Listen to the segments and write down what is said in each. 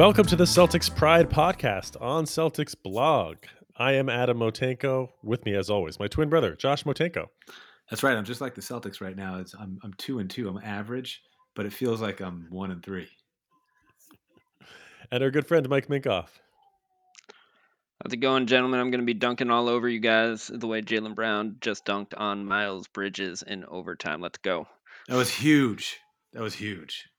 Welcome to the Celtics Pride podcast on Celtics blog. I am Adam Motenko. With me, as always, my twin brother, Josh Motenko. That's right. I'm just like the Celtics right now. It's, I'm, I'm two and two. I'm average, but it feels like I'm one and three. And our good friend, Mike Minkoff. How's it going, gentlemen? I'm going to be dunking all over you guys the way Jaylen Brown just dunked on Miles Bridges in overtime. Let's go. That was huge. That was huge.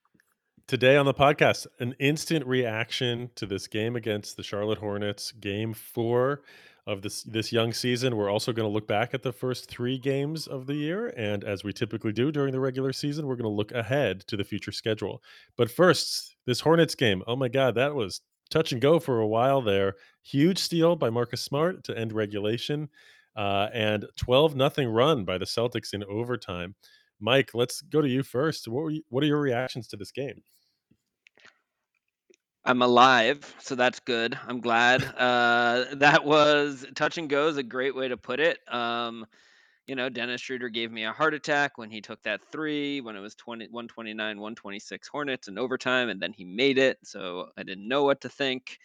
Today on the podcast, an instant reaction to this game against the Charlotte Hornets, game four of this this young season. We're also going to look back at the first three games of the year, and as we typically do during the regular season, we're going to look ahead to the future schedule. But first, this Hornets game. Oh my God, that was touch and go for a while there. Huge steal by Marcus Smart to end regulation, uh, and twelve nothing run by the Celtics in overtime. Mike, let's go to you first. What were you, what are your reactions to this game? I'm alive, so that's good. I'm glad. Uh, that was touch and go is a great way to put it. Um, you know, Dennis Schroeder gave me a heart attack when he took that three when it was 20, 129, 126 Hornets in overtime, and then he made it. So I didn't know what to think.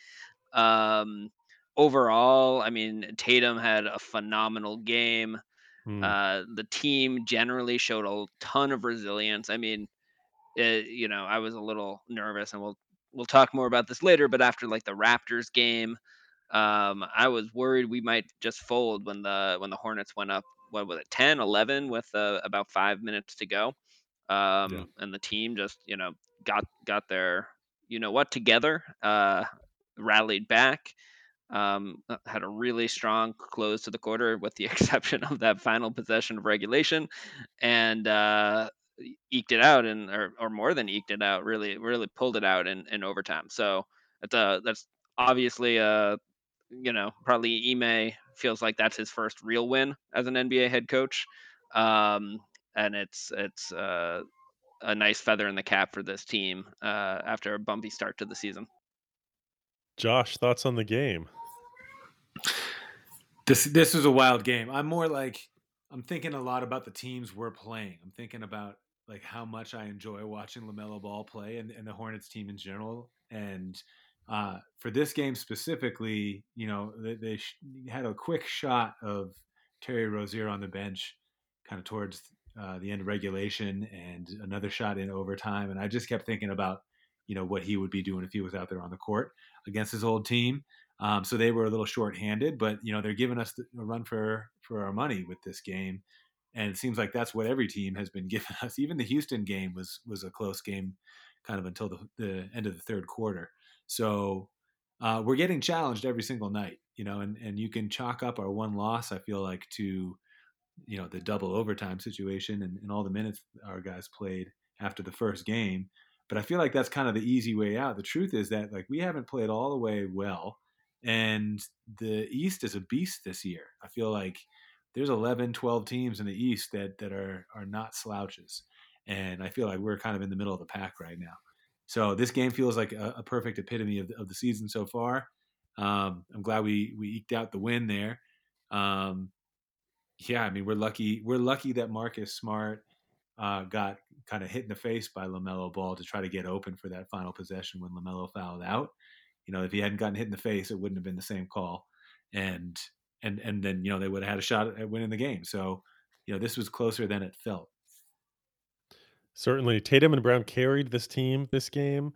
Um, overall, I mean, Tatum had a phenomenal game. Mm. Uh, the team generally showed a ton of resilience. I mean, it, you know, I was a little nervous, and we'll we'll talk more about this later, but after like the Raptors game, um, I was worried we might just fold when the when the Hornets went up. What was it, 10, 11 with uh, about five minutes to go, um, yeah. and the team just you know got got their you know what together, uh, rallied back. Um, uh, had a really strong close to the quarter, with the exception of that final possession of regulation, and uh, eked it out and or, or more than eked it out really really pulled it out in, in overtime. So that's a that's obviously a you know probably Ime feels like that's his first real win as an NBA head coach. Um, and it's it's uh, a nice feather in the cap for this team uh, after a bumpy start to the season. Josh thoughts on the game? This this was a wild game. I'm more like I'm thinking a lot about the teams we're playing. I'm thinking about like how much I enjoy watching LaMelo Ball play and, and the Hornets team in general. And uh, for this game specifically, you know, they, they sh- had a quick shot of Terry Rozier on the bench, kind of towards uh, the end of regulation, and another shot in overtime. And I just kept thinking about, you know, what he would be doing if he was out there on the court against his old team. Um, so they were a little short-handed, but you know they're giving us a run for for our money with this game and it seems like that's what every team has been giving us. Even the Houston game was was a close game, kind of until the, the end of the third quarter. So uh, we're getting challenged every single night, you know, and and you can chalk up our one loss. I feel like to you know the double overtime situation and, and all the minutes our guys played after the first game. But I feel like that's kind of the easy way out. The truth is that like we haven't played all the way well, and the East is a beast this year. I feel like there's 11, 12 teams in the East that that are are not slouches, and I feel like we're kind of in the middle of the pack right now. So this game feels like a, a perfect epitome of the, of the season so far. Um, I'm glad we we eked out the win there. Um, yeah, I mean we're lucky. We're lucky that Marcus Smart uh, got kind of hit in the face by LaMelo Ball to try to get open for that final possession when LaMelo fouled out. You know, if he hadn't gotten hit in the face, it wouldn't have been the same call. And and and then you know they would have had a shot at winning the game. So you know this was closer than it felt. Certainly, Tatum and Brown carried this team this game.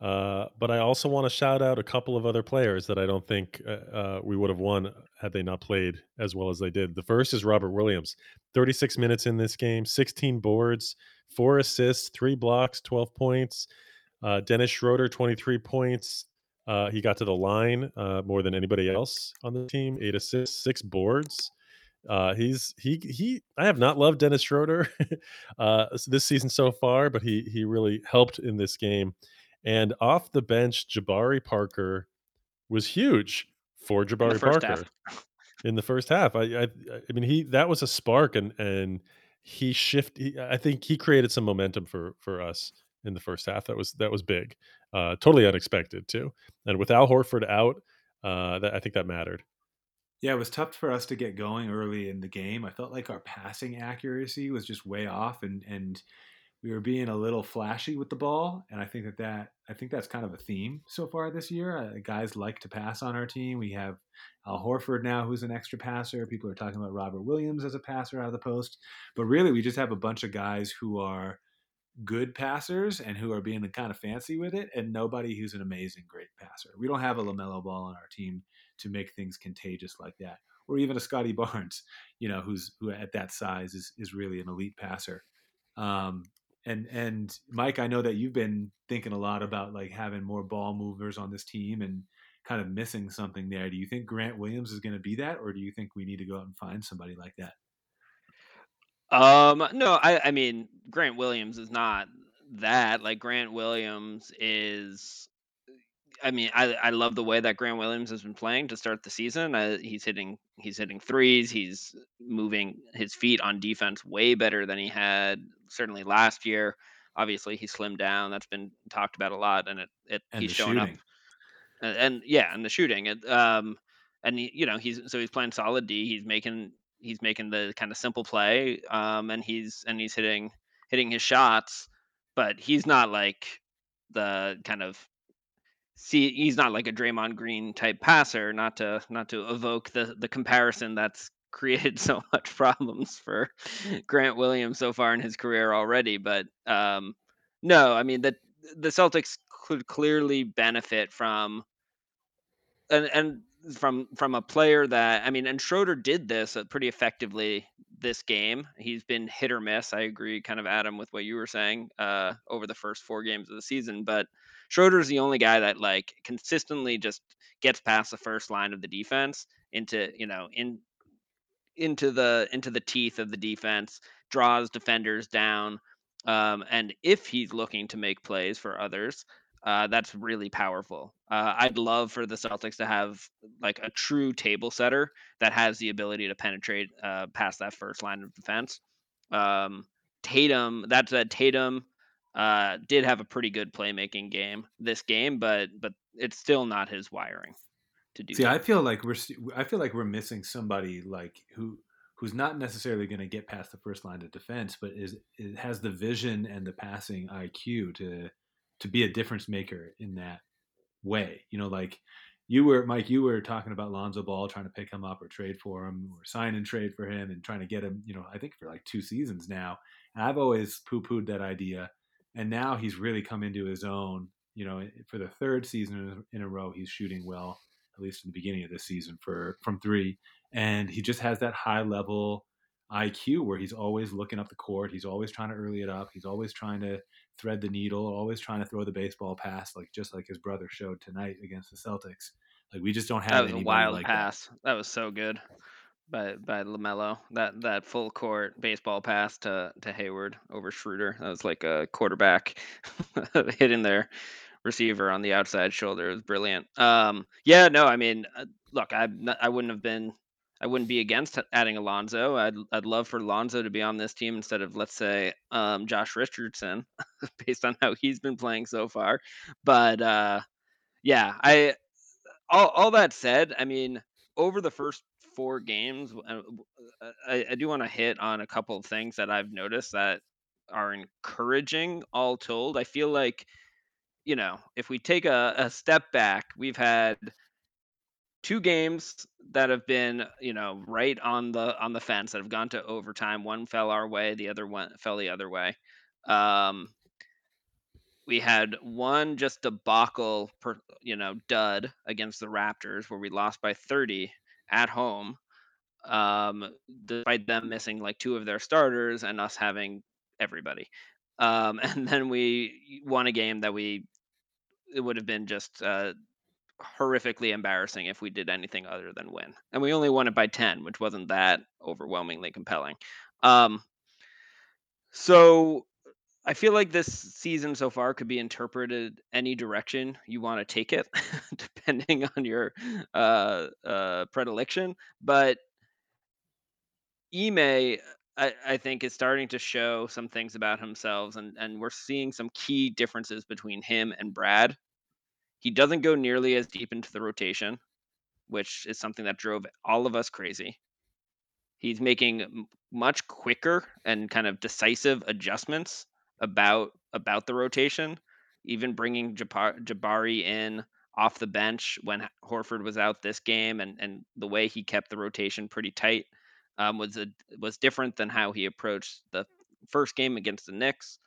Uh, but I also want to shout out a couple of other players that I don't think uh, uh, we would have won had they not played as well as they did. The first is Robert Williams, 36 minutes in this game, 16 boards, four assists, three blocks, 12 points. Uh, Dennis Schroeder, 23 points, uh, he got to the line uh, more than anybody else on the team. Eight assists, six boards. Uh, he's he he. I have not loved Dennis Schroeder uh, this season so far, but he he really helped in this game. And off the bench, Jabari Parker was huge for Jabari Parker half. in the first half. I, I I mean he that was a spark, and and he shifted. I think he created some momentum for for us in the first half. That was that was big, uh, totally unexpected too. And with Al Horford out, uh, that, I think that mattered. Yeah, it was tough for us to get going early in the game. I felt like our passing accuracy was just way off, and and we were being a little flashy with the ball, and I think that that I think that's kind of a theme so far this year. Uh, guys like to pass on our team. We have Al Horford now, who's an extra passer. People are talking about Robert Williams as a passer out of the post, but really we just have a bunch of guys who are good passers and who are being kind of fancy with it, and nobody who's an amazing great passer. We don't have a LaMelo Ball on our team to make things contagious like that, or even a Scottie Barnes, you know, who's who at that size is is really an elite passer. Um, and and Mike, I know that you've been thinking a lot about like having more ball movers on this team and kind of missing something there. Do you think Grant Williams is going to be that, or do you think we need to go out and find somebody like that? Um, no, I I mean Grant Williams is not that. Like Grant Williams is I mean, I I love the way that Grant Williams has been playing to start the season. Uh, he's hitting he's hitting threes. He's moving his feet on defense way better than he had certainly last year. Obviously, he slimmed down. That's been talked about a lot, and it, it And he's showing up. shooting. And, and yeah, and the shooting. It, um, and he, you know he's so he's playing solid D. He's making he's making the kind of simple play. Um, and he's and he's hitting hitting his shots, but he's not like the kind of see he's not like a Draymond Green type passer, not to not to evoke the the comparison that's created so much problems for Grant Williams so far in his career already, but um no, I mean the the Celtics could clearly benefit from and and from from a player that I mean, and Schroeder did this uh, pretty effectively this game. He's been hit or miss. I agree, kind of Adam, with what you were saying uh, over the first four games of the season. But Schroeder's the only guy that like consistently just gets past the first line of the defense into you know in into the into the teeth of the defense, draws defenders down, um, and if he's looking to make plays for others, uh, that's really powerful. Uh, I'd love for the Celtics to have like a true table setter that has the ability to penetrate uh, past that first line of defense. Um, Tatum, that said, Tatum uh, did have a pretty good playmaking game this game, but but it's still not his wiring to do See, that. I feel like we're I feel like we're missing somebody like who who's not necessarily going to get past the first line of defense, but is it has the vision and the passing IQ to to be a difference maker in that way. You know, like you were Mike, you were talking about Lonzo Ball trying to pick him up or trade for him or sign and trade for him and trying to get him, you know, I think for like two seasons now. And I've always poo-pooed that idea. And now he's really come into his own, you know, eh, for the third season in a row he's shooting well, at least in the beginning of this season for from 3. And he just has that high level IQ where he's always looking up the court, he's always trying to early it up, he's always trying to thread the needle, always trying to throw the baseball pass, like just like his brother showed tonight against the Celtics. Like we just don't have That was a wild like pass. That. was so good by by LaMelo. That that full court baseball pass to to Hayward over Schroeder. That was like a quarterback hitting their receiver on the outside shoulder. It was brilliant. Um, yeah, no, I mean, uh, look, I I wouldn't have been. I wouldn't be against adding Alonzo. I'd I'd love for Alonzo to be on this team instead of let's say um, Josh Richardson, based on how he's been playing so far. But uh, yeah, I all, all that said, I mean, over the first four games, uh, uh, I, I do want to hit on a couple of things that I've noticed that are encouraging. All told, I feel like you know, if we take a, a step back, we've had two games that have been, you know, right on the on the fence that have gone to overtime. One fell our way, the other one fell the other way. Um, we had one just debacle, per, you know, dud against the Raptors where we lost by 30 at home, um, despite them missing like two of their starters and us having everybody. Um, and then we won a game that we it would have been just uh, horrifically embarrassing if we did anything other than win. And we only won it by 10, which wasn't that overwhelmingly compelling. Um, so I feel like this season so far could be interpreted any direction you want to take it, depending on your uh, uh, predilection. But Ime, I, I think, is starting to show some things about himself, and, and we're seeing some key differences between him and Brad. He doesn't go nearly as deep into the rotation, which is something that drove all of us crazy. He's making much quicker and kind of decisive adjustments about about the rotation, even bringing Jabari in off the bench when Horford was out this game, and and the way he kept the rotation pretty tight um, was a was different than how he approached the first game against the Knicks.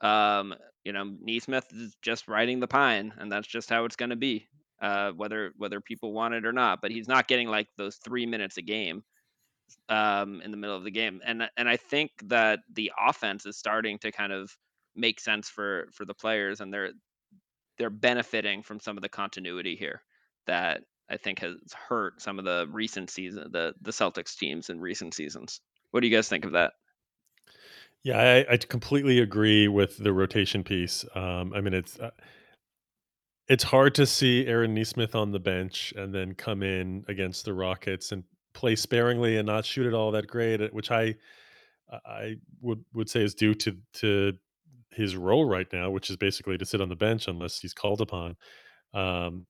Um, you know, Nesmith is just riding the pine, and that's just how it's going to be, uh, whether whether people want it or not. But he's not getting like those three minutes a game um, in the middle of the game, and and I think that the offense is starting to kind of make sense for for the players, and they're they're benefiting from some of the continuity here that I think has hurt some of the recent season the the Celtics teams in recent seasons. What do you guys think of that? Yeah, I, I completely agree with the rotation piece. Um, I mean, it's uh, it's hard to see Aaron Nesmith on the bench and then come in against the Rockets and play sparingly and not shoot it all that great, uh, which I I would would say is due to to his role right now, which is basically to sit on the bench unless he's called upon. Um,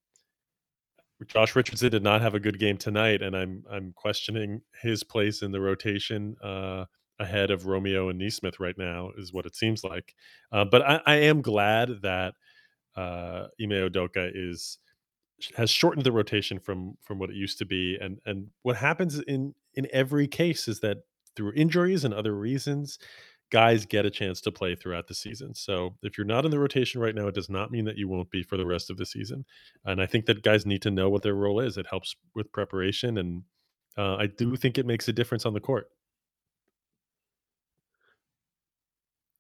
Josh Richardson did not have a good game tonight, and I'm I'm questioning his place in the rotation uh, ahead of Romeo and Nesmith right now, is what it seems like. Uh, but I, I, am glad that uh, Ime Udoka is has shortened the rotation from from what it used to be, and and what happens in in every case is that through injuries and other reasons, guys get a chance to play throughout the season. So if you're not in the rotation right now, it does not mean that you won't be for the rest of the season. And I think that guys need to know what their role is. It helps with preparation, and uh, I do think it makes a difference on the court.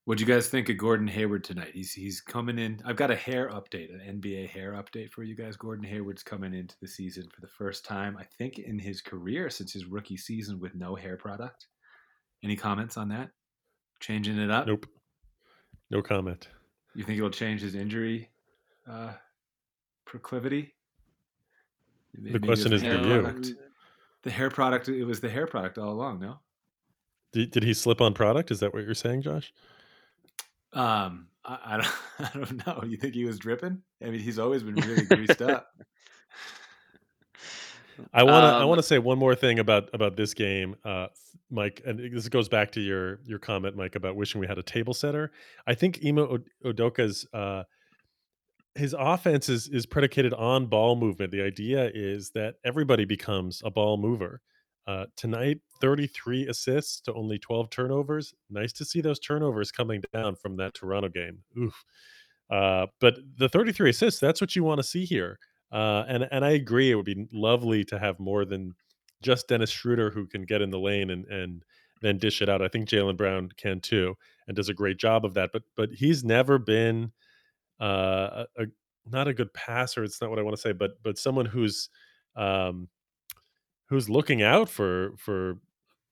What do you guys think of Gordon Hayward tonight? He's he's coming in. I've got a hair update, an NBA hair update for you guys. Gordon Hayward's coming into the season for the first time, I think, in his career since his rookie season with no hair product. Any comments on that? Changing it up? Nope. No comment. You think it'll change his injury uh, proclivity? The question is for you. The hair product. It was the hair product all along. No. Did, did he slip on product? Is that what you're saying, Josh? Um, I, I don't. I don't know. You think he was dripping? I mean, he's always been really greased up. I want to. Um, I want to say one more thing about about this game, uh, Mike. And this goes back to your your comment, Mike, about wishing we had a table setter. I think Ime Udoka's uh, his offense is is predicated on ball movement. The idea is that everybody becomes a ball mover. Uh, tonight, 33 assists to only 12 turnovers. Nice to see those turnovers coming down from that Toronto game. Oof. Uh, but the 33 assists, that's what you want to see here. Uh, and and I agree, it would be lovely to have more than just Dennis Schroeder who can get in the lane and and then dish it out. I think Jaylen Brown can too, and does a great job of that. But but he's never been uh, a, a not a good passer. It's not what I want to say, but but someone who's um, who's looking out for for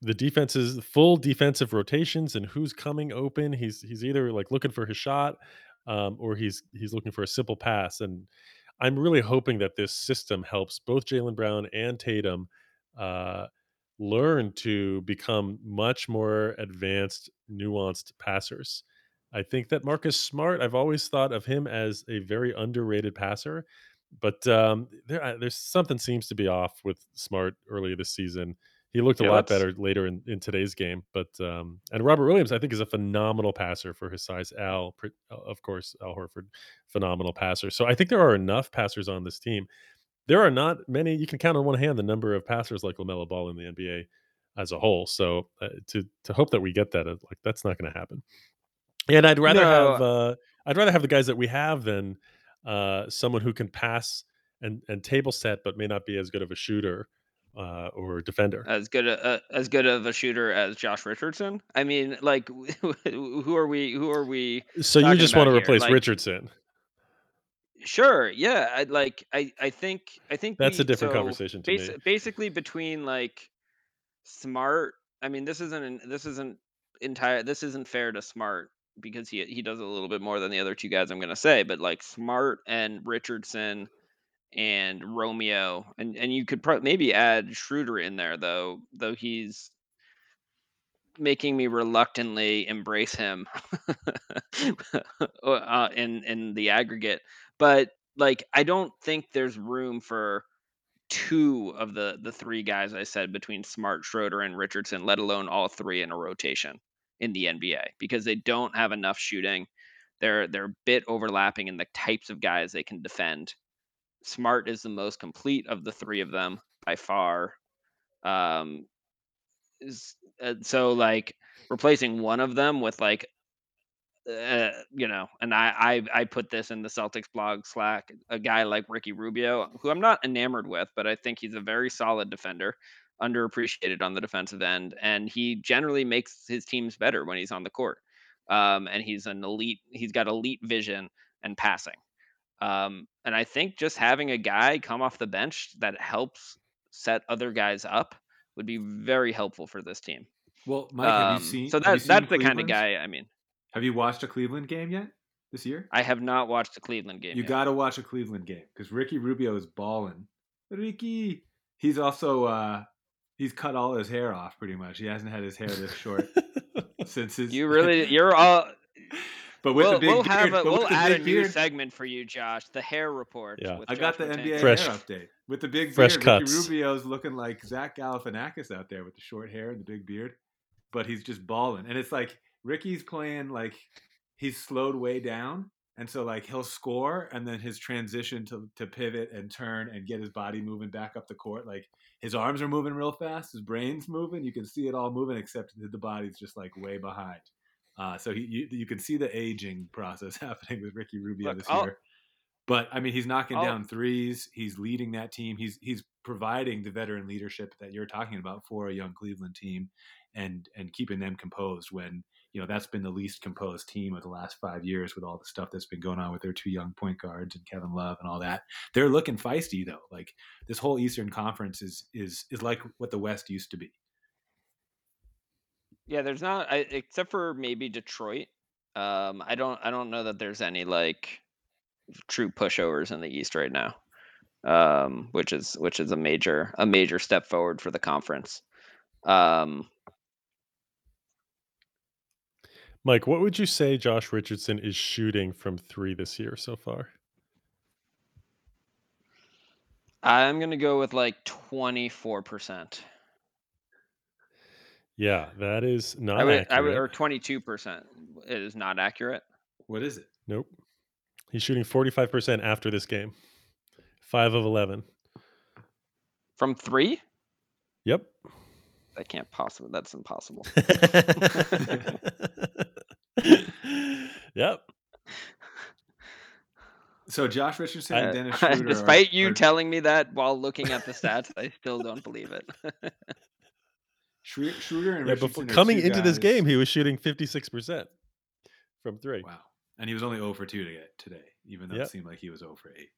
the defense's full defensive rotations and who's coming open. He's he's either like looking for his shot um, or he's he's looking for a simple pass. And I'm really hoping that this system helps both Jaylen Brown and Tatum uh, learn to become much more advanced, nuanced passers. I think that Marcus Smart, I've always thought of him as a very underrated passer, but um, there, uh, there's something seems to be off with Smart early this season. He looked a yeah, lot better later in, in today's game, but um, and Robert Williams, I think, is a phenomenal passer for his size. Al, uh, of course, Al Horford, phenomenal passer. So I think there are enough passers on this team. There are not many. You can count on one hand the number of passers like LaMelo Ball in the NBA as a whole. So uh, to to hope that we get that, uh, like that's not going to happen. And I'd rather no. have uh, I'd rather have the guys that we have than uh, someone who can pass and and table set, but may not be as good of a shooter uh, or defender. As good a, uh, as good of a shooter as Josh Richardson. I mean, like who are we? Who are we? So you just want to replace like, Richardson? Sure. Yeah. I like. I. I think. I think that's we, a different so conversation to bas- me. Basically, between like smart. I mean, this isn't. This isn't entire. This isn't fair to smart because he he does a little bit more than the other two guys I'm to say. But like smart and Richardson and Romeo, and and you could pro- maybe add Schroeder in there though, though he's making me reluctantly embrace him uh, in in the aggregate. But like, I don't think there's room for two of the the three guys I said between Smart, Schroeder, and Richardson, let alone all three in a rotation. In the NBA because they don't have enough shooting. They're they're a bit overlapping in the types of guys they can defend. Smart is the most complete of the three of them by far. Um, is, uh, so like replacing one of them with like uh, you know, and I, I I put this in the Celtics blog Slack. A guy like Ricky Rubio, who I'm not enamored with, but I think he's a very solid defender, underappreciated on the defensive end, and he generally makes his teams better when he's on the court. Um, and he's an elite. He's got elite vision and passing. Um, and I think just having a guy come off the bench that helps set other guys up would be very helpful for this team. Well, Mike, have you Um, seen? so that seen that's the kind of guy. I mean, Have you watched a Cleveland game yet this year? I have not watched a Cleveland game. You got to watch a Cleveland game because Ricky Rubio is balling. Ricky, he's also uh he's cut all his hair off pretty much. He hasn't had his hair this short since his. You really, you're all. but with we'll the big we'll beard, have a, but with we'll add a big new beard, segment for you, Josh. The hair report. Yeah. with I got the Josh NBA Botanic. Fresh. hair update with the big Fresh beard. cuts. Ricky Rubio's looking like Zach Galifianakis out there with the short hair and the big beard, but he's just balling. And it's like Ricky's playing like he's slowed way down, and so like he'll score, and then his transition to to pivot and turn and get his body moving back up the court, like his arms are moving real fast, his brain's moving. You can see it all moving, except that the body's just like way behind. Uh, so he, you, you can see the aging process happening with Ricky Rubio Look, this I'll- year. But I mean, he's knocking I'll- down threes. He's leading that team. He's he's providing the veteran leadership that you're talking about for a young Cleveland team, and and keeping them composed when you know that's been the least composed team of the last five years with all the stuff that's been going on with their two young point guards and Kevin Love and all that. They're looking feisty though. Like this whole Eastern Conference is is is like what the West used to be. Yeah, there's not, I, except for maybe Detroit. Um, I don't, I don't know that there's any like true pushovers in the East right now. Um, which is which is a major a major step forward for the conference. Um, Mike, what would you say Josh Richardson is shooting from three this year so far? I'm gonna go with like 24 percent. Yeah, that is not I would, accurate. I would, or 22 percent It is not accurate. What is it? Nope. He's shooting 45% after this game. 5 of 11. From three? Yep. That can't possibly. That's impossible. yep. So Josh Richardson and Dennis Schroeder. Despite are, you are, telling me that while looking at the stats, I still don't believe it. Schroeder and Yeah, Richardson before coming into this game, he was shooting 56% from 3. Wow. And he was only 0 for 2 to get today, even though Yep. it seemed like he was 0 for 8.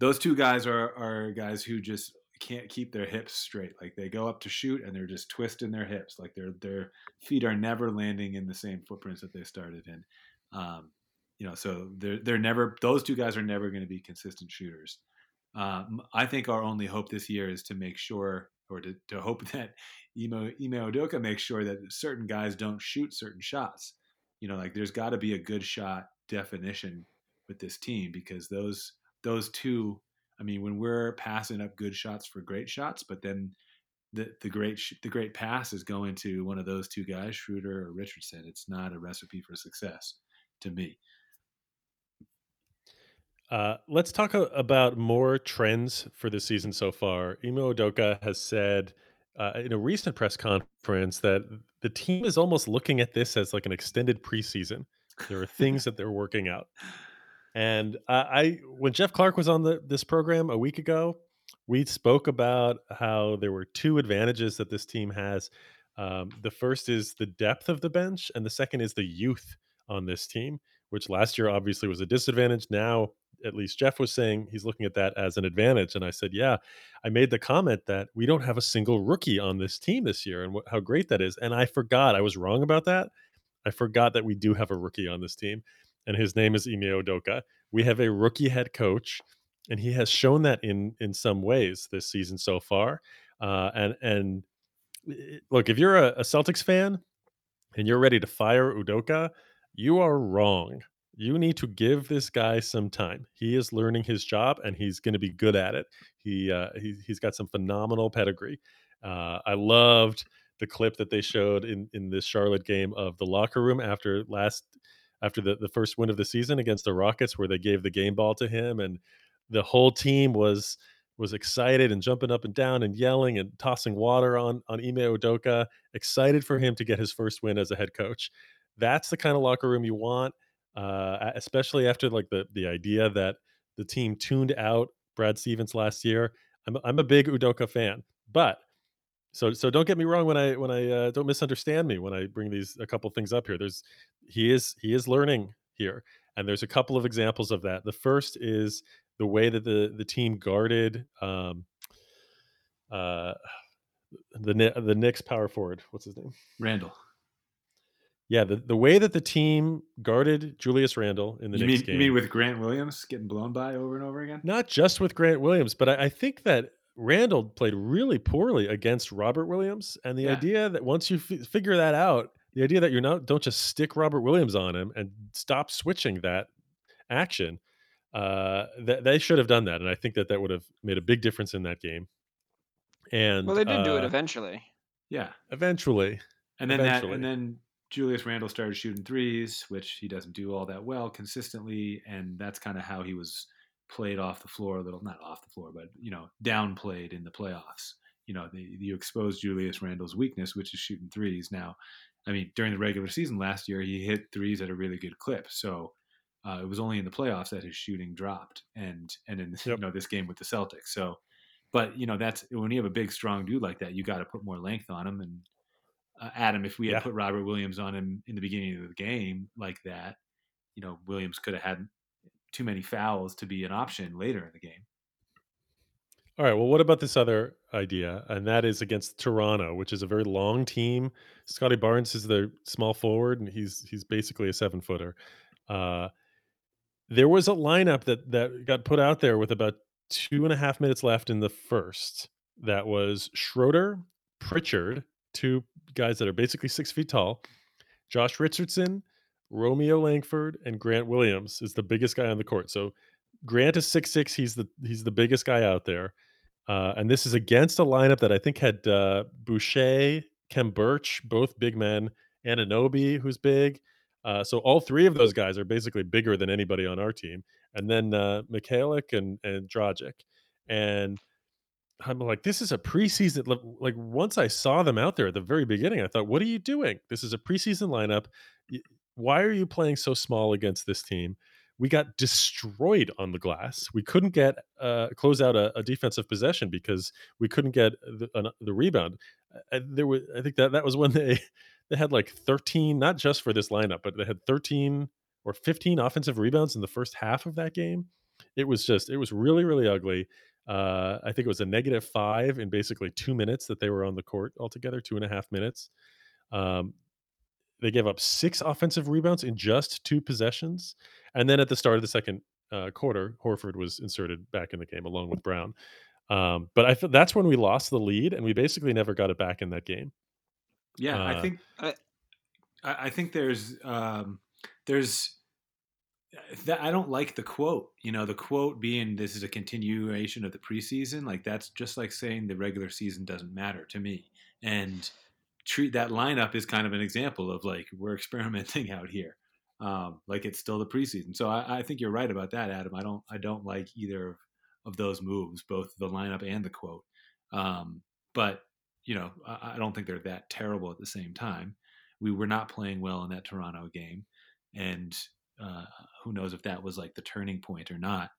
Those two guys are, are guys who just can't keep their hips straight. Like they go up to shoot and they're just twisting their hips. Like their their feet are never landing in the same footprints that they started in. Um, you know, so they're they're never those two guys are never going to be consistent shooters. Um, I think our only hope this year is to make sure, or to, to hope that Emo Ime Udoka makes sure that certain guys don't shoot certain shots you know like there's got to be a good shot definition with this team because those those two i mean when we're passing up good shots for great shots but then the the great the great pass is going to one of those two guys Schroeder or Richardson it's not a recipe for success to me Uh, let's talk a- about more trends for the season so far. Ime Udoka has said uh, in a recent press conference that the team is almost looking at this as like an extended preseason. There are things that they're working out. And I, I when Jeff Clark was on the this program a week ago, we spoke about how there were two advantages that this team has. Um, the first is the depth of the bench, and the second is the youth on this team, which last year obviously was a disadvantage. Now, at least Jeff was saying he's looking at that as an advantage. And I said, yeah, I made the comment that we don't have a single rookie on this team this year, and wh- how great that is. And I forgot I was wrong about that. I forgot that we do have a rookie on this team, and his name is Ime Udoka. We have a rookie head coach, and he has shown that in in some ways this season so far. Uh, and and look, if you're a, a Celtics fan and you're ready to fire Udoka, you are wrong. You need to give this guy some time. He is learning his job, and he's going to be good at it. He, uh, he he's got some phenomenal pedigree. Uh, I loved the clip that they showed in in this Charlotte game of the locker room after last after the the first win of the season against the Rockets, where they gave the game ball to him, and the whole team was was excited and jumping up and down and yelling and tossing water on on Ime Udoka, excited for him to get his first win as a head coach. That's the kind of locker room you want, uh, especially after like the the idea that the team tuned out Brad Stevens last year. I'm I'm a big Udoka fan, but so so don't get me wrong when I when I uh, don't misunderstand me when I bring these a couple things up here. There's he is he is learning here, and there's a couple of examples of that. The first is the way that the the team guarded um, uh, the the Knicks power forward. What's his name? Randle. Yeah, the, the way that the team guarded Julius Randle in the you Knicks mean, game. You mean with Grant Williams getting blown by over and over again? Not just with Grant Williams, but I, I think that Randle played really poorly against Robert Williams, and the Yeah. idea that once you f- figure that out, the idea that you're not don't just stick Robert Williams on him and stop switching that action, uh, that they should have done that, and I think that that would have made a big difference in that game. And Well, they did do it uh, eventually. Yeah. eventually. And then that and then Julius Randle started shooting threes, which he doesn't do all that well consistently, and that's kind of how he was played off the floor a little, not off the floor, but you know, downplayed in the playoffs. You know, the, you expose Julius Randle's weakness, which is shooting threes. Now, I mean, during the regular season last year, he hit threes at a really good clip. So uh, it was only in the playoffs that his shooting dropped, and and in Yep. you know this game with the Celtics. So, but you know that's when you have a big, strong dude like that, you got to put more length on him. And uh, Adam, if we had Yeah. put Robert Williams on him in the beginning of the game like that, you know, Williams could have had too many fouls to be an option later in the game. All right. Well, what about this other idea? And that is against Toronto, which is a very long team. Scottie Barnes is the small forward, and he's he's basically a seven footer. Uh, there was a lineup that that got put out there with about two and a half minutes left in the first. That was Schroeder, Pritchard, two guys that are basically six feet tall. Josh Richardson, Romeo Langford, and Grant Williams is the biggest guy on the court. So Grant is six six. He's the he's the biggest guy out there. Uh, and this is against a lineup that I think had uh, Boucher, Khem Birch, both big men, Anunoby, who's big. Uh, so all three of those guys are basically bigger than anybody on our team. And then uh, Mikhailik and and Dragic. And I'm like, this is a preseason. Like once I saw them out there at the very beginning, I thought, what are you doing? This is a preseason lineup. Why are you playing so small against this team? We got destroyed on the glass. We couldn't get uh, close out a, a defensive possession because we couldn't get the, an, the rebound. Uh, there was, I think that that was when they they had like 13, not just for this lineup, but they had 13 or 15 offensive rebounds in the first half of that game. It was just, it was really, really ugly. Uh, I think it was a negative five in basically two minutes that they were on the court altogether, two and a half minutes. Um, they gave up six offensive rebounds in just two possessions. And then at the start of the second uh, quarter, Horford was inserted back in the game along with Brown. Um, but I thought that's when we lost the lead, and we basically never got it back in that game. Yeah, I Uh, think I- I, I think there's um, there's that I don't like the quote. You know, the quote being this is a continuation of the preseason. Like that's just like saying the regular season doesn't matter to me. And treat that lineup is kind of an example of like we're experimenting out here. Um, like it's still the preseason. So I, I think you're right about that, Adam. I don't I don't like either of those moves, both the lineup and the quote. Um, but you know, I, I don't think they're that terrible at the same time. We were not playing well in that Toronto game, and uh, who knows if that was like the turning point or not.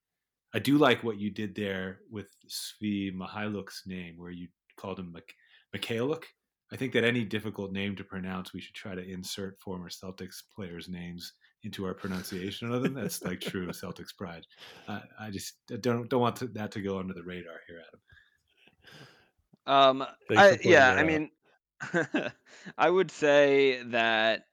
I do like what you did there with Svi Mykhailiuk's name, where you called him Mik- Mikhailuk. I think that any difficult name to pronounce, we should try to insert former Celtics players' names into our pronunciation of them. That's like true Celtics pride. Uh, I just I don't don't want to, that to go under the radar here, Adam. Um, I, yeah, I out. mean, I would say that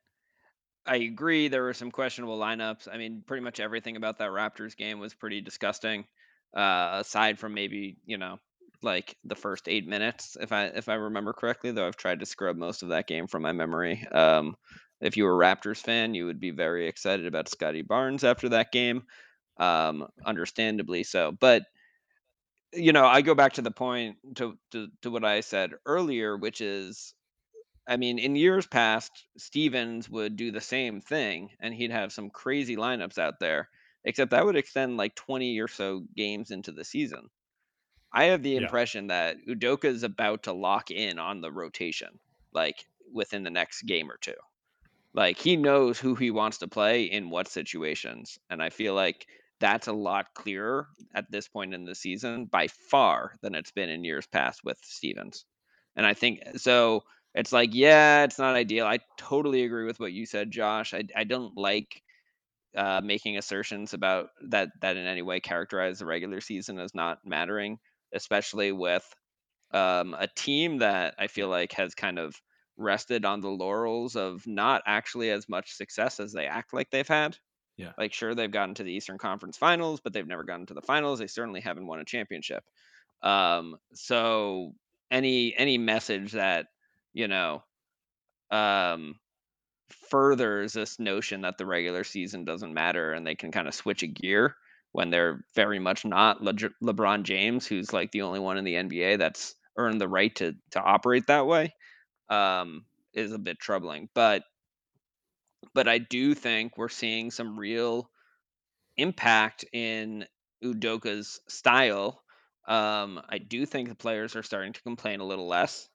I agree. There were some questionable lineups. I mean, pretty much everything about that Raptors game was pretty disgusting. Uh, aside from maybe you know, like the first eight minutes, if I if I remember correctly. Though I've tried to scrub most of that game from my memory. Um, if you were a Raptors fan, you would be very excited about Scottie Barnes after that game. Um, understandably so, but you know, I go back to the point to, to to what I said earlier, which is I mean, in years past, Stevens would do the same thing and he'd have some crazy lineups out there, except that would extend like 20 or so games into the season. I have the Yeah. impression that Udoka is about to lock in on the rotation, like within the next game or two. Like he knows who he wants to play in what situations, and I feel like that's a lot clearer at this point in the season by far than it's been in years past with Stevens. And I think so. It's like, yeah, it's not ideal. I totally agree with what you said, Josh. I, I don't like uh, making assertions about that that in any way characterize the regular season as not mattering, especially with um, a team that I feel like has kind of rested on the laurels of not actually as much success as they act like they've had. Yeah. Like, sure, they've gotten to the Eastern Conference Finals, but they've never gotten to the finals. They certainly haven't won a championship. Um, so any any message that you know um, furthers this notion that the regular season doesn't matter and they can kind of switch a gear when they're very much not Le- LeBron James, who's like the only one in the NBA that's earned the right to to operate that way, um, is a bit troubling. But but I do think we're seeing some real impact in Udoka's style. Um, I do think the players are starting to complain a little less.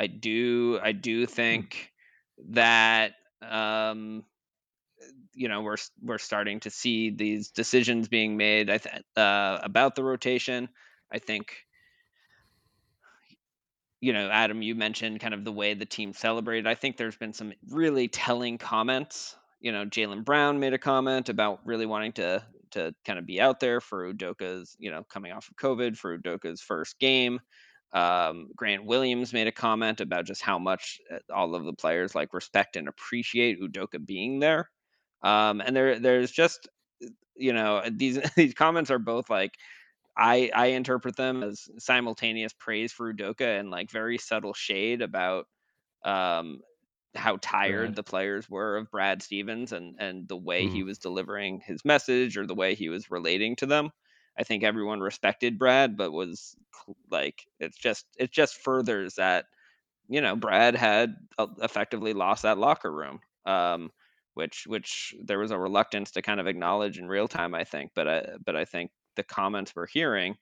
I do I do think that um, you know we're we're starting to see these decisions being made. I th- uh, about the rotation. I think you know, Adam, you mentioned kind of the way the team celebrated. I think there's been some really telling comments. You know, Jaylen Brown made a comment about really wanting to to kind of be out there for Udoka's, you know, coming off of COVID for Udoka's first game. Um, Grant Williams made a comment about just how much uh, all of the players like respect and appreciate Udoka being there. Um, and there, there's just, you know, these these comments are both like I I interpret them as simultaneous praise for Udoka and like very subtle shade about um how tired Brad. the players were of Brad Stevens and and the way he Mm. was delivering his message or the way he was relating to them. I think everyone respected Brad, but was like it's just it just furthers that you know Brad had uh, effectively lost that locker room, um, which which there was a reluctance to kind of acknowledge in real time. I think, but I but I think the comments we're hearing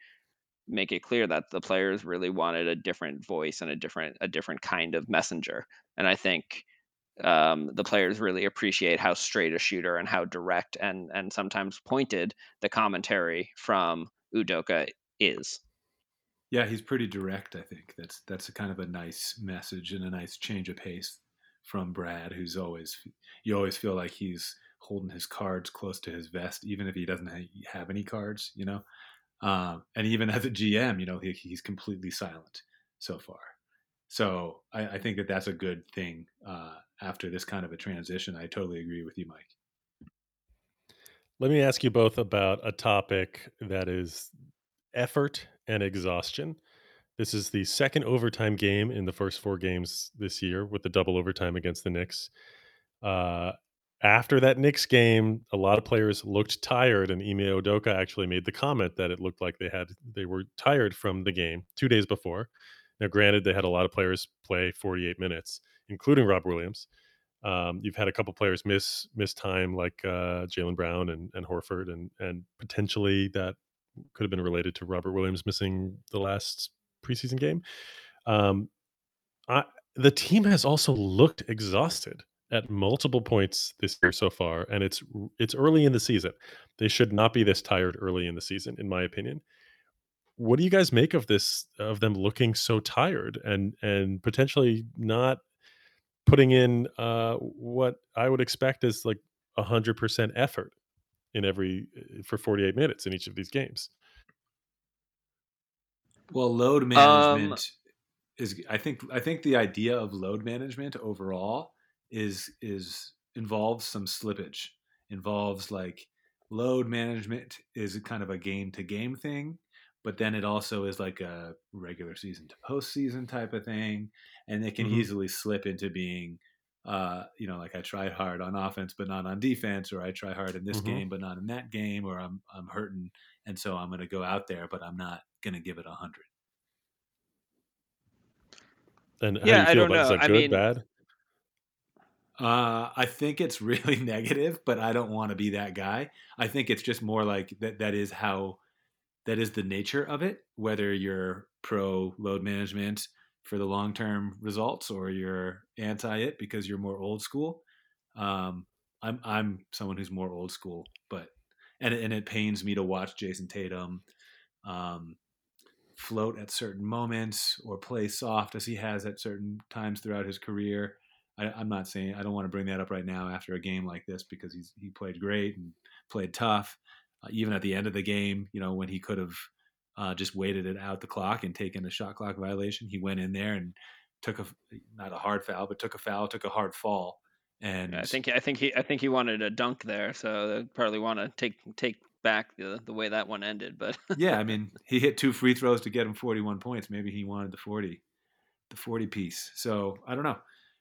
make it clear that the players really wanted a different voice and a different a different kind of messenger. And I think um, the players really appreciate how straight a shooter and how direct and and sometimes pointed the commentary from Udoka is. Yeah, he's pretty direct. I think that's that's a kind of a nice message and a nice change of pace from Brad, who's always you always feel like he's holding his cards close to his vest, even if he doesn't have any cards, you know. Um, and even as a GM, you know, he, he's completely silent so far. So I, I think that that's a good thing uh, after this kind of a transition. I totally agree with you, Mike. Let me ask you both about a topic that is effort and exhaustion. This is the second overtime game in the first four games this year with the double overtime against the Knicks. Uh, after that Knicks game, a lot of players looked tired, and Ime Udoka actually made the comment that it looked like they had they were tired from the game two days before. Now, granted, they had a lot of players play 48 minutes, including Rob Williams. Um, you've had a couple players miss miss time, like uh, Jaylen Brown and, and Horford, and and potentially that could have been related to Robert Williams missing the last preseason game. Um, I, the team has also looked exhausted at multiple points this year so far, and it's it's early in the season. They should not be this tired early in the season, in my opinion. What do you guys make of this? Of them looking so tired and and potentially not putting in uh, what I would expect is like hundred percent effort in every uh, for forty eight minutes in each of these games. Well, load Um, management is I think I think the idea of load management overall is is involves some slippage. Involves like load management is kind of a game to game thing, but then it also is like a regular season to postseason type of thing, and it can Mhm. easily slip into being. Uh, you know, like I tried hard on offense, but not on defense, or I try hard in this Mhm. game, but not in that game, or I'm I'm hurting, and so I'm going to go out there, but I'm not going to give it a hundred. And Yeah, how I do you don't feel about is know. that I good, mean, bad? Uh, I think it's really negative, but I don't want to be that guy. I think it's just more like that. That is how that is the nature of it. Whether you're pro load management for the long term results or you're anti it because you're more old school. Um, I'm I'm someone who's more old school, but and and it pains me to watch Jayson Tatum um, float at certain moments or play soft as he has at certain times throughout his career. I, I'm not saying I don't want to bring that up right now after a game like this because he's he played great and played tough. Uh, even at the end of the game, you know, when he could have uh, just waited it out the clock and taken a shot clock violation, he went in there and took a not a hard foul, but took a foul, took a hard fall, and I think I think he I think he wanted a dunk there, so they probably want to take take back the the way that one ended. But yeah, I mean, he hit two free throws to get him 41 points. Maybe he wanted the 40, the 40 piece. So I don't know.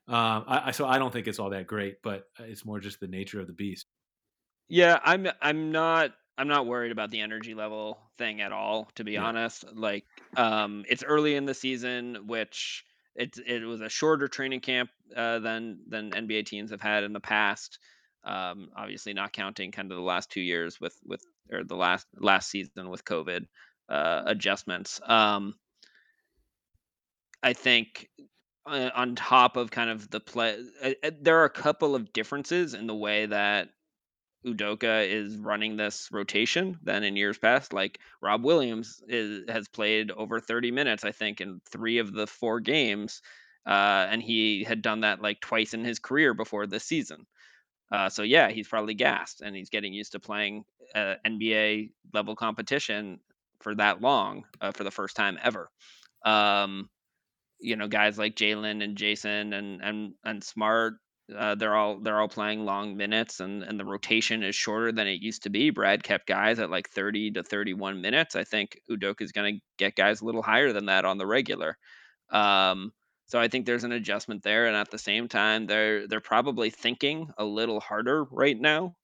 Um, I, I so I don't think it's all that great, but it's more just the nature of the beast. yeah, I'm I'm not I'm not worried about the energy level thing at all, to be Yeah, honest. Like, um, it's early in the season, which it it was a shorter training camp uh, than than NBA teams have had in the past. Um, obviously, not counting kind of the last two years with with or the last last season with COVID uh, adjustments. Um, I think uh, on top of kind of the play, uh, uh, there are a couple of differences in the way that Udoka is running this rotation than in years past. Like Rob Williams is, has played over 30 minutes, I think, in three of the four games. Uh, and he had done that like twice in his career before this season. Uh, so yeah, he's probably gassed and he's getting used to playing uh, NBA level competition for that long uh, for the first time ever. Um, you know, guys like Jaylen and Jayson and and and Smart, uh, they're all they're all playing long minutes, and and the rotation is shorter than it used to be. Brad kept guys at like 30 to 31 minutes. I think Udoka is going to get guys a little higher than that on the regular. Um, so I think there's an adjustment there, and at the same time, they're they're probably thinking a little harder right now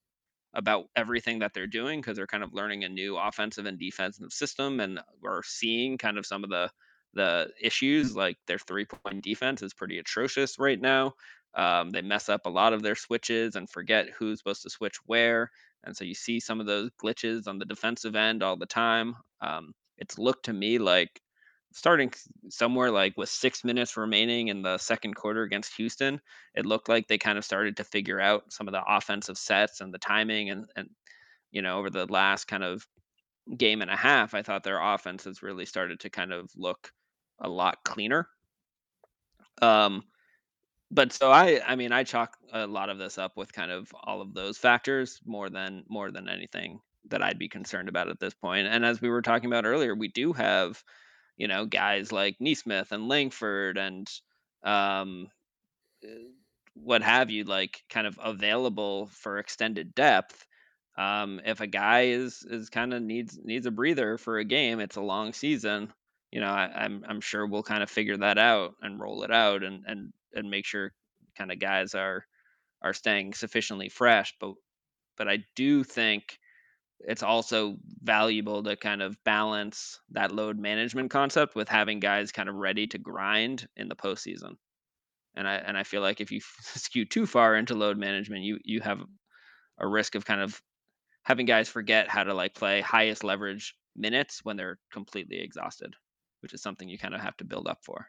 about everything that they're doing because they're kind of learning a new offensive and defensive system and we're seeing kind of some of the the issues like their three point defense is pretty atrocious right now um, they mess up a lot of their switches and forget who's supposed to switch where and so you see some of those glitches on the defensive end all the time um, it's looked to me like starting somewhere like with six minutes remaining in the second quarter against houston it looked like they kind of started to figure out some of the offensive sets and the timing and and you know over the last kind of game and a half i thought their offense has really started to kind of look a lot cleaner. Um but so i i mean i chalk a lot of this up with kind of all of those factors more than more than anything that i'd be concerned about at this point and as we were talking about earlier we do have you know guys like Nesmith and Langford and um uh, what have you, like kind of available for extended depth. Um, if a guy is is kind of needs needs a breather for a game, it's a long season. You know, I, I'm I'm sure we'll kind of figure that out and roll it out and and and make sure kind of guys are are staying sufficiently fresh. But but I do think it's also valuable to kind of balance that load management concept with having guys kind of ready to grind in the postseason. And I and I feel like if you skew too far into load management, you you have a risk of kind of having guys forget how to like play highest leverage minutes when they're completely exhausted, which is something you kind of have to build up for.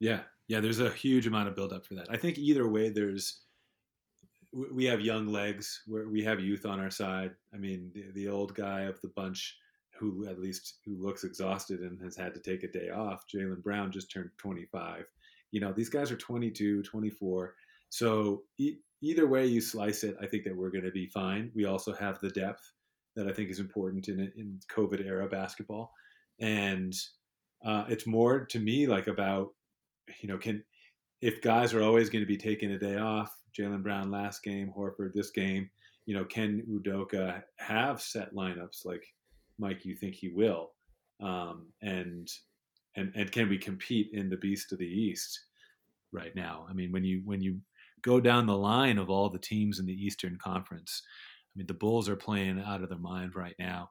Yeah, yeah. There's a huge amount of buildup for that. I think either way, there's we have young legs. We have youth on our side. I mean, the, the old guy of the bunch who at least who looks exhausted and has had to take a day off. Jaylen Brown just turned 25. You know, these guys are 22, 24. So e- either way you slice it, I think that we're going to be fine. We also have the depth that I think is important in in COVID era basketball, and uh, it's more to me like about you know can if guys are always going to be taking a day off, Jaylen Brown last game, Horford this game, you know, can Udoka have set lineups like Mike? You think he will, um, and and and can we compete in the beast of the East right now? I mean, when you when you go down the line of all the teams in the Eastern Conference, I mean, the Bulls are playing out of their mind right now.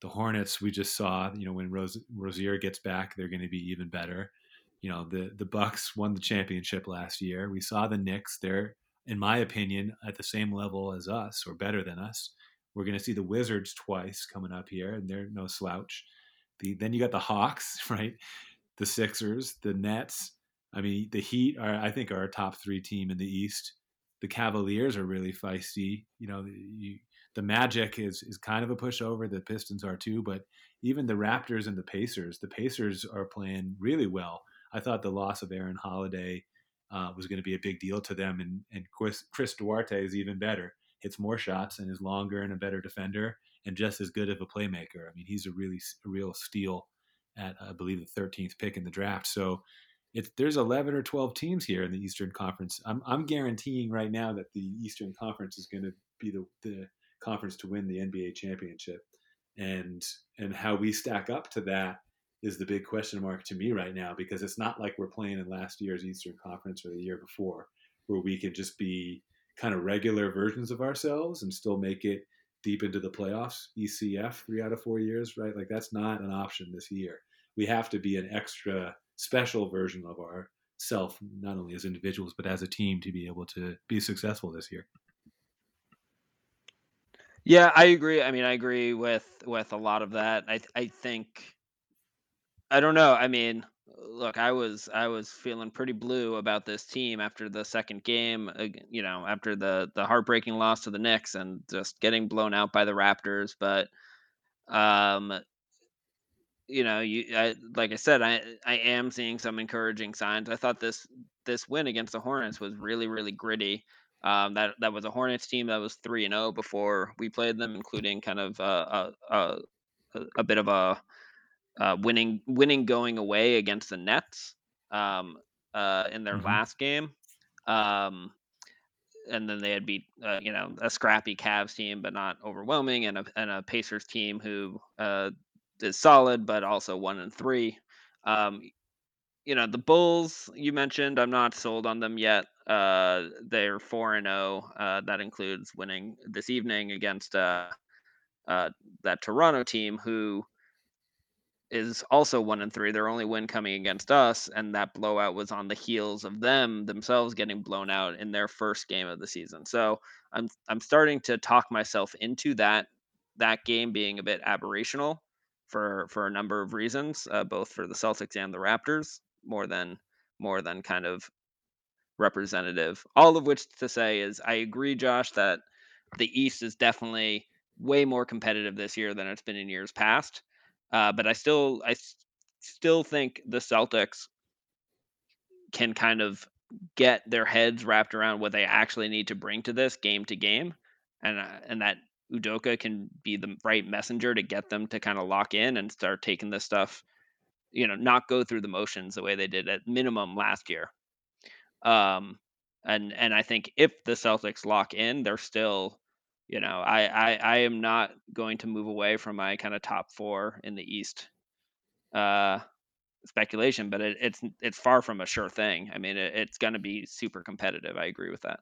The Hornets, we just saw, you know, when Rose, Rozier gets back, they're going to be even better. You know, the the Bucks won the championship last year. We saw the Knicks. They're, in my opinion, at the same level as us or better than us. We're going to see the Wizards twice coming up here, and they're no slouch. The then you got the Hawks, right? The Sixers, the Nets. I mean, the Heat are, I think, are a top three team in the East. The Cavaliers are really feisty. You know, you, the Magic is is kind of a pushover. The Pistons are too, but even the Raptors and the Pacers, the Pacers are playing really well. I thought the loss of Aaron Holiday uh, was going to be a big deal to them, and and Chris, Chris Duarte is even better. Hits more shots and is longer and a better defender and just as good of a playmaker. I mean, he's a really a real steal at I believe the 13th pick in the draft. So it's there's 11 or 12 teams here in the Eastern Conference. I'm I'm guaranteeing right now that the Eastern Conference is going to be the the conference to win the NBA championship. And and how we stack up to that is the big question mark to me right now because it's not like we're playing in last year's Eastern Conference or the year before where we can just be kind of regular versions of ourselves and still make it deep into the playoffs, ECF, three out of four years, right? Like that's not an option this year. We have to be an extra special version of ourself, not only as individuals, but as a team to be able to be successful this year. Yeah, I agree. I mean, I agree with with a lot of that. I I think I don't know. I mean, look, I was I was feeling pretty blue about this team after the second game. You know, after the the heartbreaking loss to the Knicks and just getting blown out by the Raptors. But, um, you know, you I, like I said, I I am seeing some encouraging signs. I thought this this win against the Hornets was really really gritty. Um, that that was a Hornets team that was three and zero oh before we played them, including kind of a a, a, a bit of a uh, winning winning going away against the Nets um, uh, in their mm-hmm. last game. Um, and then they had beat uh, you know a scrappy Cavs team, but not overwhelming, and a and a Pacers team who uh, is solid, but also one and three. Um, you know the Bulls you mentioned. I'm not sold on them yet. Uh, they're four and zero. Oh, uh, that includes winning this evening against uh, uh, that Toronto team, who is also one and three. Their only win coming against us, and that blowout was on the heels of them themselves getting blown out in their first game of the season. So I'm I'm starting to talk myself into that that game being a bit aberrational for for a number of reasons, uh, both for the Celtics and the Raptors, more than more than kind of representative. All of which to say is I agree, Josh, that the East is definitely way more competitive this year than it's been in years past. Uh, but I still I still think the Celtics can kind of get their heads wrapped around what they actually need to bring to this game to game, and uh, and that Udoka can be the right messenger to get them to kind of lock in and start taking this stuff, you know, not go through the motions the way they did at minimum last year. Um, and and I think if the Celtics lock in, they're still you know, I, I I am not going to move away from my kind of top four in the East uh, speculation, but it, it's it's far from a sure thing. I mean, it, it's going to be super competitive. I agree with that.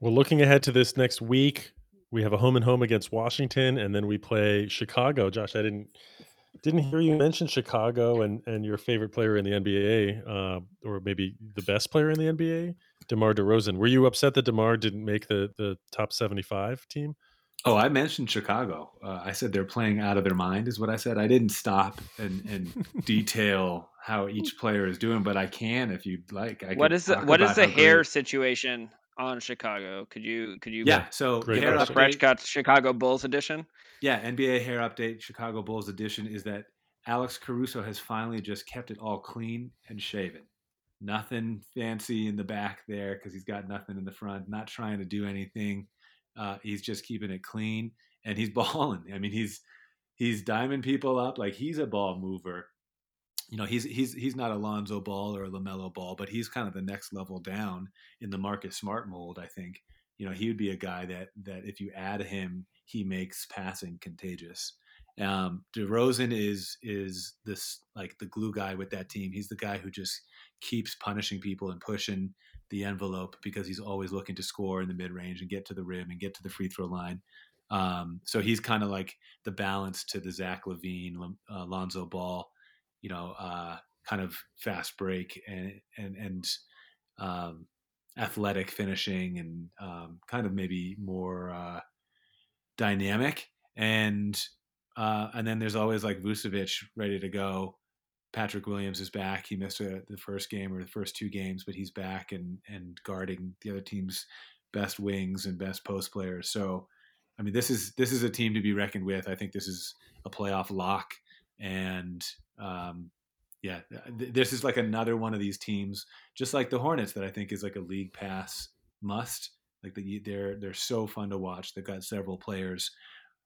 Well, looking ahead to this next week, we have a home and home against Washington, and then we play Chicago. Josh, I didn't didn't hear you mention Chicago and and your favorite player in the NBA, uh, or maybe the best player in the NBA. DeMar DeRozan. Were you upset that DeMar didn't make the the top 75 team? Oh, I mentioned Chicago. Uh, I said they're playing out of their mind, is what I said. I didn't stop and, and detail how each player is doing, but I can if you'd like. I what is the what is the hair great... situation on Chicago? Could you could you yeah? So hair update, Chicago Bulls edition. Yeah, NBA hair update Chicago Bulls edition is that Alex Caruso has finally just kept it all clean and shaven nothing fancy in the back there because he's got nothing in the front. Not trying to do anything. Uh, he's just keeping it clean and he's balling. I mean, he's he's diming people up like he's a ball mover. You know, he's he's he's not a Lonzo Ball or a LaMelo Ball, but he's kind of the next level down in the Marcus Smart mold. I think. You know, he would be a guy that that if you add him, he makes passing contagious. Um, DeRozan is is this like the glue guy with that team. He's the guy who just keeps punishing people and pushing the envelope because he's always looking to score in the mid range and get to the rim and get to the free throw line. Um, so he's kind of like the balance to the Zach LaVine, uh, Lonzo Ball, you know, uh, kind of fast break and and and um, athletic finishing and um, kind of maybe more uh, dynamic. And uh, and then there's always like Vucevic ready to go. Patrick Williams is back. He missed a, the first game or the first two games, but he's back and and guarding the other team's best wings and best post players. So, I mean, this is this is a team to be reckoned with. I think this is a playoff lock, and um, yeah, th- this is like another one of these teams, just like the Hornets, that I think is like a league pass must. Like the, they're they're so fun to watch. They've got several players.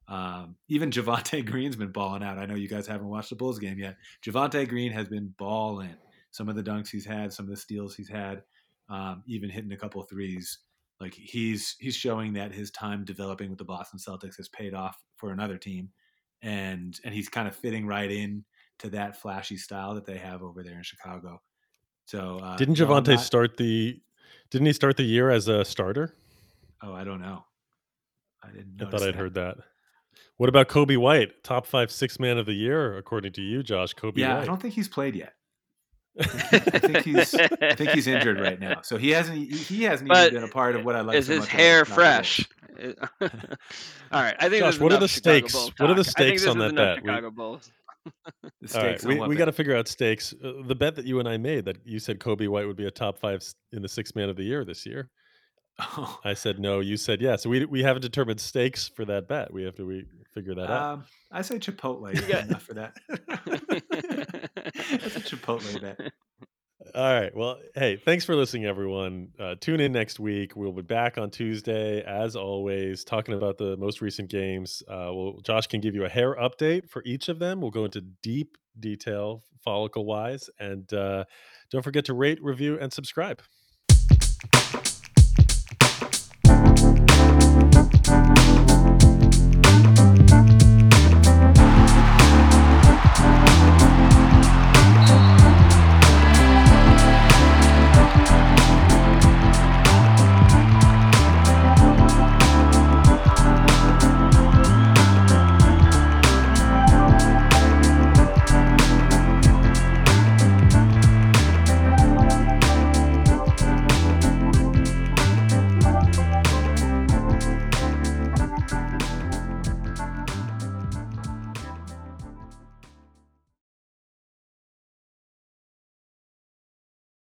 Um, even Javonte Green's been balling out. I know you guys haven't watched the Bulls game yet. Javonte Green has been balling. Some of the dunks he's had, some of the steals he's had, um, even hitting a couple threes. Like he's he's showing that his time developing with the Boston Celtics has paid off for another team, and and he's kind of fitting right in to that flashy style that they have over there in Chicago. So uh, Didn't no, Javonte not- start the? Didn't he start the year as a starter? Oh, I don't know. I didn't. I thought I'd that. heard that. What about Coby White, top five six man of the year according to you, Josh? Coby Yeah, White. I don't think he's played yet. I think he's I think he's injured right now, so he hasn't he, he hasn't But even been a part of what I like. Is so his much hair fresh? All right, I think. Josh, this is what are the stakes? What are the talk. I think stakes on that bet? Chicago Bulls. Bulls. The All right, stakes on we, we got to figure out stakes. Uh, the bet that you and I made that you said Coby White would be a top five in the six man of the year this year. Oh, I said no. You said yeah. So we we haven't determined stakes for that bet. We have to we figure that out. um, I say Chipotle. You got- enough for that. That's a Chipotle bet. All right. Well, hey, thanks for listening, everyone. Uh, tune in next week. We'll be back on Tuesday, as always, talking about the most recent games. Uh, well, Josh can give you a hair update for each of them. We'll go into deep detail, follicle wise, and uh, don't forget to rate, review, and subscribe.